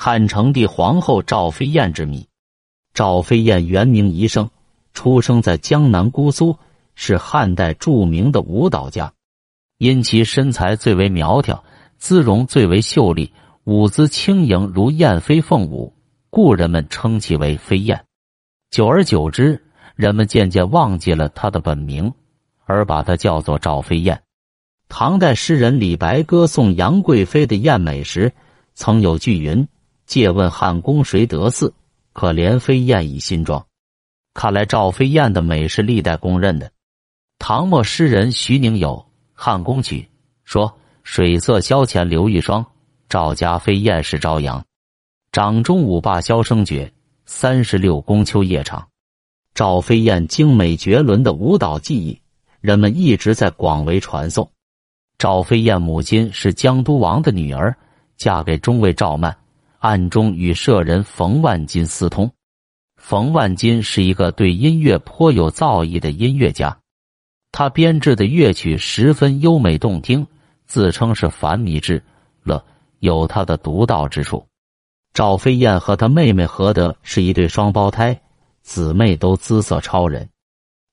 汉成帝皇后赵飞燕之谜。赵飞燕原名宜生，出生在江南姑苏，是汉代著名的舞蹈家。因其身材最为苗条，姿容最为秀丽，舞姿轻盈如燕飞凤舞，故人们称其为飞燕。久而久之，人们渐渐忘记了她的本名，而把她叫做赵飞燕。唐代诗人李白歌颂杨贵妃的艳美时，曾有句云。借问汉宫谁得似？可怜飞燕倚新妆。看来赵飞燕的美是历代公认的。唐末诗人徐宁有《汉宫曲》，说：“水色萧前留一双，赵家飞燕是朝阳。掌中舞罢箫声绝，三十六宫秋夜长。”赵飞燕精美绝伦的舞蹈技艺，人们一直在广为传颂。赵飞燕母亲是江都王的女儿，嫁给中尉赵曼。暗中与舍人冯万金私通。冯万金是一个对音乐颇有造诣的音乐家，他编制的乐曲十分优美动听，自称是凡迷之乐，有他的独到之处。赵飞燕和他妹妹何德是一对双胞胎，姊妹都姿色超人。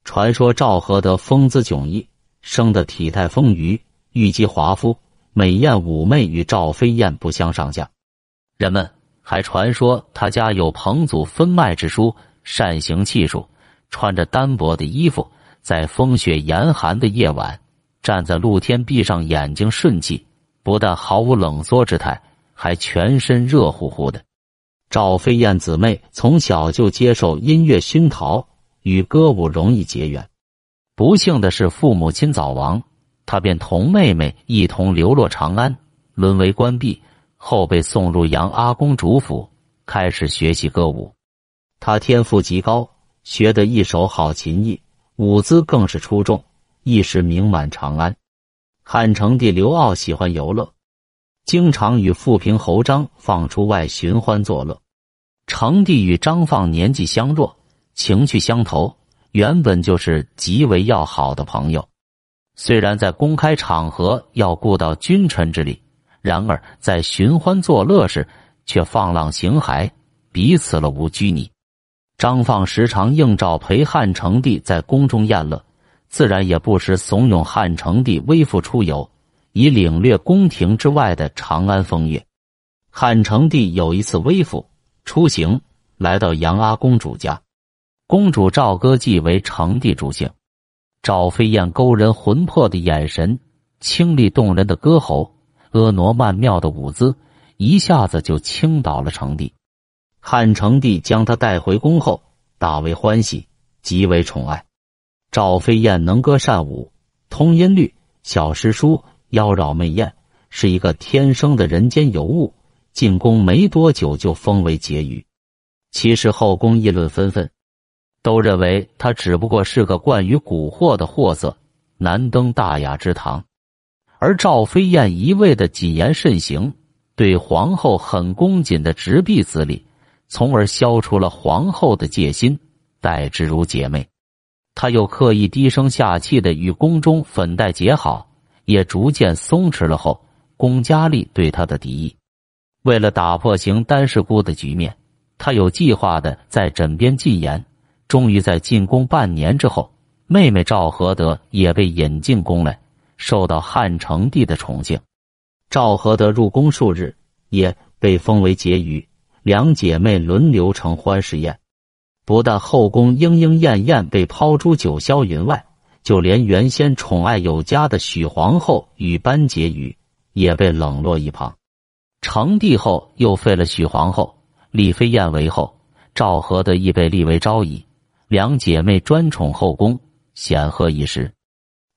传说赵何德风姿迥异，生得体态丰腴，玉肌华肤，美艳妩媚，与赵飞燕不相上下。人们还传说他家有彭祖分脉之书，善行气术，穿着单薄的衣服，在风雪严寒的夜晚，站在露天闭上眼睛顺气，不但毫无冷缩之态，还全身热乎乎的。赵飞燕姊妹从小就接受音乐熏陶，与歌舞容易结缘。不幸的是，父母亲早亡，她便同妹妹一同流落长安，沦为官婢。后被送入杨阿公主府，开始学习歌舞。他天赋极高，学得一手好琴艺，舞姿更是出众，一时名满长安。汉成帝刘骜喜欢游乐，经常与富平侯张放出外寻欢作乐。成帝与张放年纪相若，情趣相投，原本就是极为要好的朋友。虽然在公开场合要顾到君臣之礼。然而，在寻欢作乐时，却放浪形骸，彼此了无拘泥。张放时常应召陪汉成帝在宫中宴乐，自然也不时怂恿汉成帝微服出游，以领略宫廷之外的长安风月。汉成帝有一次微服出行，来到杨阿公主家，公主赵歌姬为成帝主幸。赵飞燕勾人魂魄的眼神，清丽动人的歌喉。婀娜曼妙的舞姿，一下子就倾倒了成帝。汉成帝将她带回宫后，大为欢喜，极为宠爱。赵飞燕能歌善舞，通音律，小诗书，妖娆媚艳，是一个天生的人间尤物。进宫没多久就封为婕妤。其实后宫议论纷纷，都认为她只不过是个惯于蛊惑的货色，难登大雅之堂。而赵飞燕一味的谨言慎行，对皇后很恭谨的执臂子礼，从而消除了皇后的戒心，待之如姐妹。他又刻意低声下气的与宫中粉黛结好，也逐渐松弛了后宫佳丽对他的敌意。为了打破邢单氏姑的局面，他有计划的在枕边禁言。终于在进宫半年之后，妹妹赵合德也被引进宫来。受到汉成帝的宠幸，赵合德入宫数日，也被封为婕妤。两姐妹轮流承欢侍宴，不但后宫莺莺燕燕被抛诸九霄云外，就连原先宠爱有加的许皇后与班婕妤也被冷落一旁。成帝后又废了许皇后，立飞燕为后，赵合德亦被立为昭仪。两姐妹专宠后宫，显赫一时。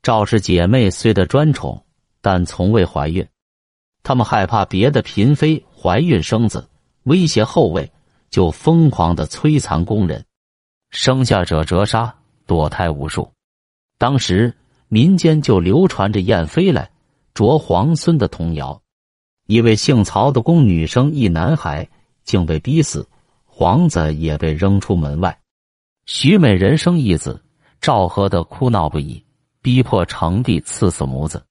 赵氏姐妹虽得专宠，但从未怀孕。她们害怕别的嫔妃怀孕生子，威胁后位，就疯狂的摧残宫人，生下者折杀，堕胎无数。当时民间就流传着燕飞来啄皇孙的童谣。一位姓曹的宫女生一男孩，竟被逼死，皇子也被扔出门外。徐美人生一子，赵合德哭闹不已。逼迫成帝赐死母子，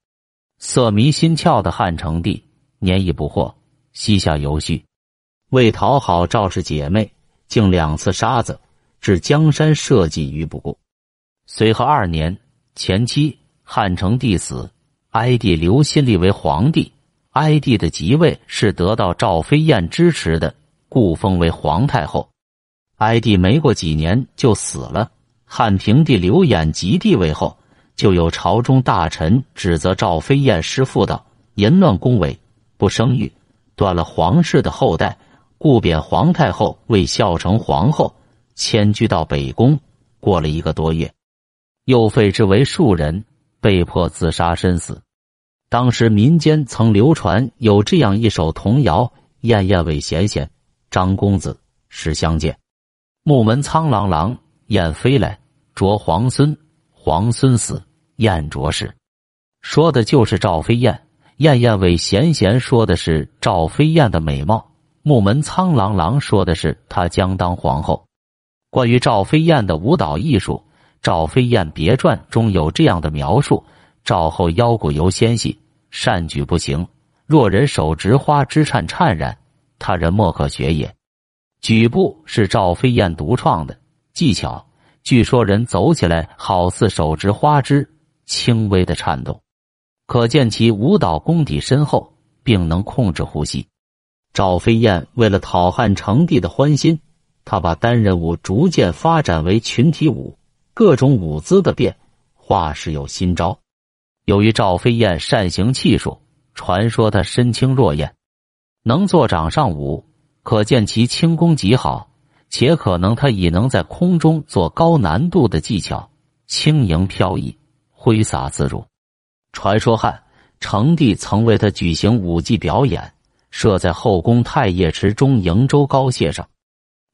色迷心窍的汉成帝年已不惑，膝下犹虚。为讨好赵氏姐妹，竟两次杀子，置江山社稷于不顾。随和二年，前妻汉成帝死，哀帝刘新立为皇帝。哀帝的即位是得到赵飞燕支持的，故封为皇太后。哀帝没过几年就死了。汉平帝刘演即帝位后，就有朝中大臣指责赵飞燕失妇道：“淫乱宫闱，不生育，断了皇室的后代，故贬皇太后为孝成皇后，迁居到北宫。过了一个多月，又废之为庶人，被迫自杀身死。当时民间曾流传有这样一首童谣：“燕燕为贤贤，张公子时相见。木门苍狼狼，燕飞来啄皇孙，皇孙死，燕啄死。”说的就是赵飞燕。燕燕为贤贤，说的是赵飞燕的美貌；木门苍狼狼，说的是她将当皇后。关于赵飞燕的舞蹈艺术，《赵飞燕别传》中有这样的描述：赵后腰骨尤纤细，善举不行。若人手执花枝颤颤然，他人莫可学也。举步是赵飞燕独创的技巧，据说人走起来好似手执花枝，轻微的颤动。可见其舞蹈功底深厚，并能控制呼吸。赵飞燕为了讨汉成帝的欢心，他把单人舞逐渐发展为群体舞，各种舞姿的变化是有新招。由于赵飞燕善行气术，传说她身轻若燕，能做掌上舞，可见其轻功极好。且可能她已能在空中做高难度的技巧，轻盈飘逸，挥洒自如。传说汉成帝曾为他举行舞技表演，设在后宫太液池中瀛洲高榭上。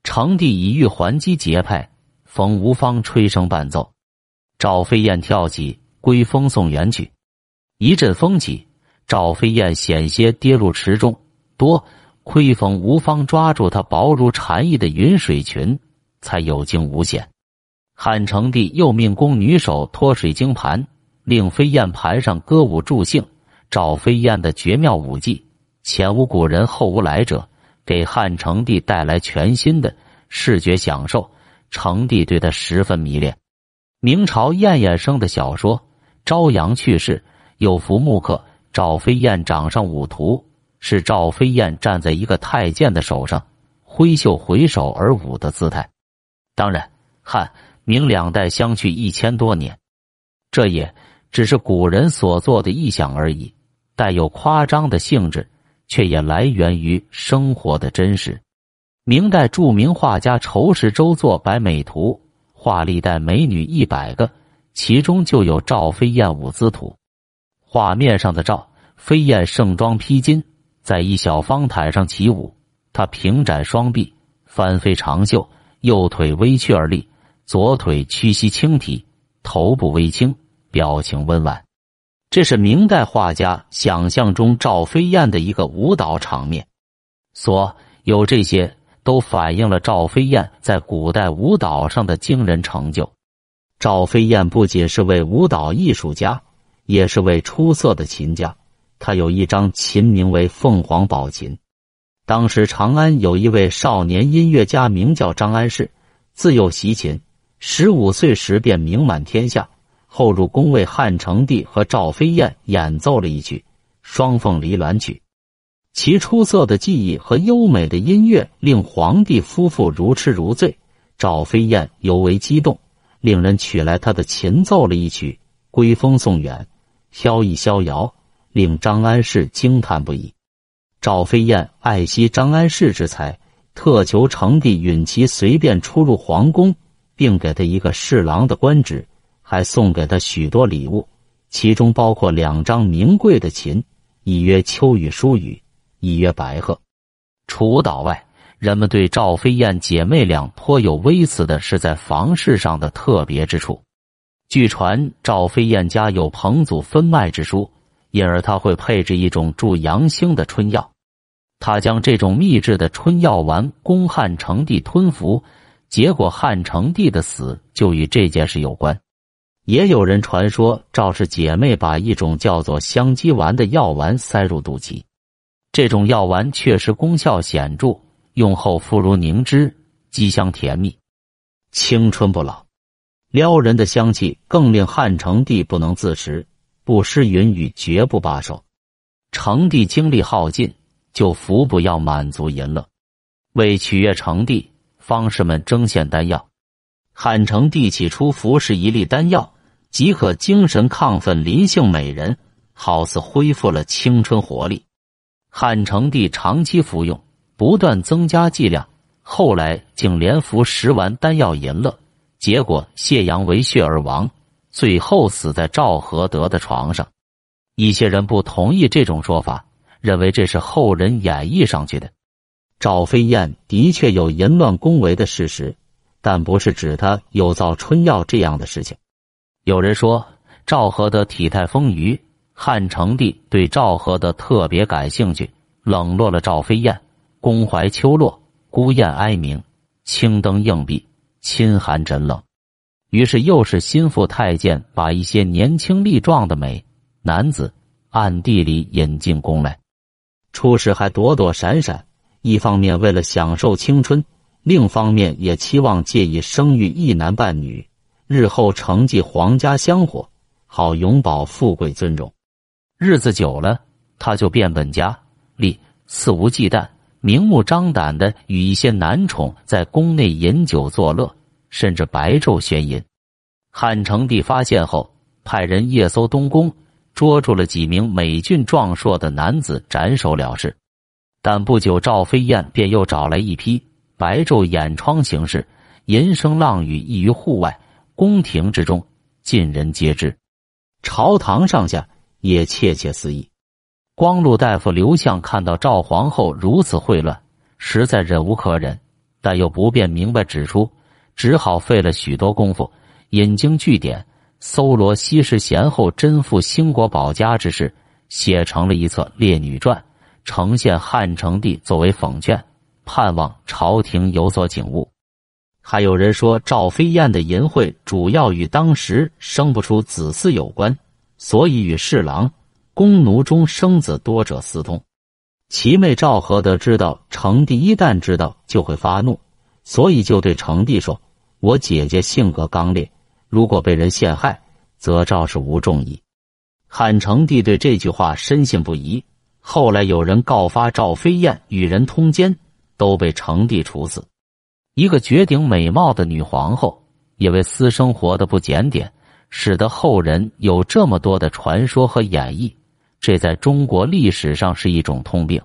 成帝以玉还击节拍，冯吴方吹声伴奏，赵飞燕跳起《归风送元曲》，一阵风起，赵飞燕险些跌入池中。多亏冯吴方抓住她薄如蝉翼的云水裙，才有惊无险。汉成帝又命宫女手托水晶盘。令飞燕盘上歌舞助兴，赵飞燕的绝妙舞技，前无古人后无来者，给汉成帝带来全新的视觉享受。成帝对他十分迷恋。明朝燕燕生的小说《朝阳》去世，有幅木刻，赵飞燕掌上舞图，是赵飞燕站在一个太监的手上，挥袖回首而舞的姿态。当然，汉明两代相去一千多年，这也。只是古人所做的臆想而已，带有夸张的性质，却也来源于生活的真实。明代著名画家仇士周作《百美图》，画历代美女一百个，其中就有赵飞燕舞姿图。画面上的赵飞燕盛装披巾，在一小方台上起舞。她平展双臂，翻飞长袖，右腿微屈而立，左腿屈膝轻提，头部微倾。表情温婉，这是明代画家想象中赵飞燕的一个舞蹈场面。所有这些都反映了赵飞燕在古代舞蹈上的惊人成就。赵飞燕不仅是位舞蹈艺术家，也是位出色的琴家。他有一张琴，名为凤凰宝琴。当时长安有一位少年音乐家，名叫张安世，自幼习琴，十五岁时便名满天下。后入宫为汉成帝和赵飞燕演奏了一曲《双凤离鸾曲》，其出色的技艺和优美的音乐令皇帝夫妇如痴如醉，赵飞燕尤为激动，令人取来他的琴奏了一曲《归风送远》，飘逸逍遥，令张安世惊叹不已。赵飞燕爱惜张安世之才，特求成帝允其随便出入皇宫，并给他一个侍郎的官职。还送给他许多礼物，其中包括两张名贵的琴，一曰秋雨疏雨，一曰白鹤。除岛外，人们对赵飞燕姐妹俩颇有微词的是在房事上的特别之处。据传，赵飞燕家有彭祖分脉之书，因而他会配置一种助阳兴的春药。他将这种秘制的春药丸供汉成帝吞服，结果汉成帝的死就与这件事有关。也有人传说赵氏姐妹把一种叫做香鸡丸的药丸塞入肚脐，这种药丸确实功效显著，用后肤如凝脂，鸡香甜蜜，青春不老，撩人的香气更令汉成帝不能自持，不施云雨绝不罢手。成帝精力耗尽，就服补药满足淫乐。为取悦成帝，方士们争献丹药。汉成帝起初服食一粒丹药，即可精神亢奋，临幸美人，好似恢复了青春活力。汉成帝长期服用，不断增加剂量，后来竟连服十丸丹药淫乐，结果泄阳为血而亡，最后死在赵合德的床上。一些人不同意这种说法，认为这是后人演绎上去的。赵飞燕的确有淫乱宫闱的事实，但不是指他有造春药这样的事情。有人说赵合德体态丰腴。汉成帝对赵合德特别感兴趣，冷落了赵飞燕。宫怀秋落，孤雁哀鸣，青灯映壁，亲寒枕冷。于是又是心腹太监把一些年轻力壮的美男子暗地里引进宫来，初时还躲躲闪闪，一方面为了享受青春，另一方面也期望借以生育一男半女，日后承继皇家香火，好永保富贵尊荣。日子久了，他就变本加厉，肆无忌惮、明目张胆的与一些男宠在宫内饮酒作乐，甚至白昼宣淫。汉成帝发现后，派人夜搜东宫，捉住了几名美俊壮硕的男子，斩首了事。但不久，赵飞燕便又找来一批，白昼掩窗行事，淫声浪语溢于户外，宫廷之中，尽人皆知，朝堂上下。也窃窃私语。光禄大夫刘向看到赵皇后如此混乱，实在忍无可忍，但又不便明白指出，只好费了许多功夫，引经据典，搜罗西施贤后贞妇兴国保家之事，写成了一册《列女传》，呈现汉成帝作为讽劝，盼望朝廷有所警悟。还有人说，赵飞燕的淫秽主要与当时生不出子嗣有关。所以与侍郎、宫奴中生子多者私通。其妹赵合德知道成帝一旦知道就会发怒，所以就对成帝说：“我姐姐性格刚烈，如果被人陷害，则赵氏无重矣。”汉成帝对这句话深信不疑。后来有人告发赵飞燕与人通奸，都被成帝处死。一个绝顶美貌的女皇后，因为私生活的不检点。使得后人有这么多的传说和演绎，这在中国历史上是一种通病。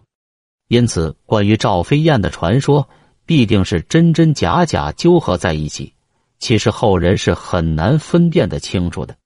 因此，关于赵飞燕的传说，必定是真真假假纠合在一起。其实后人是很难分辨的清楚的。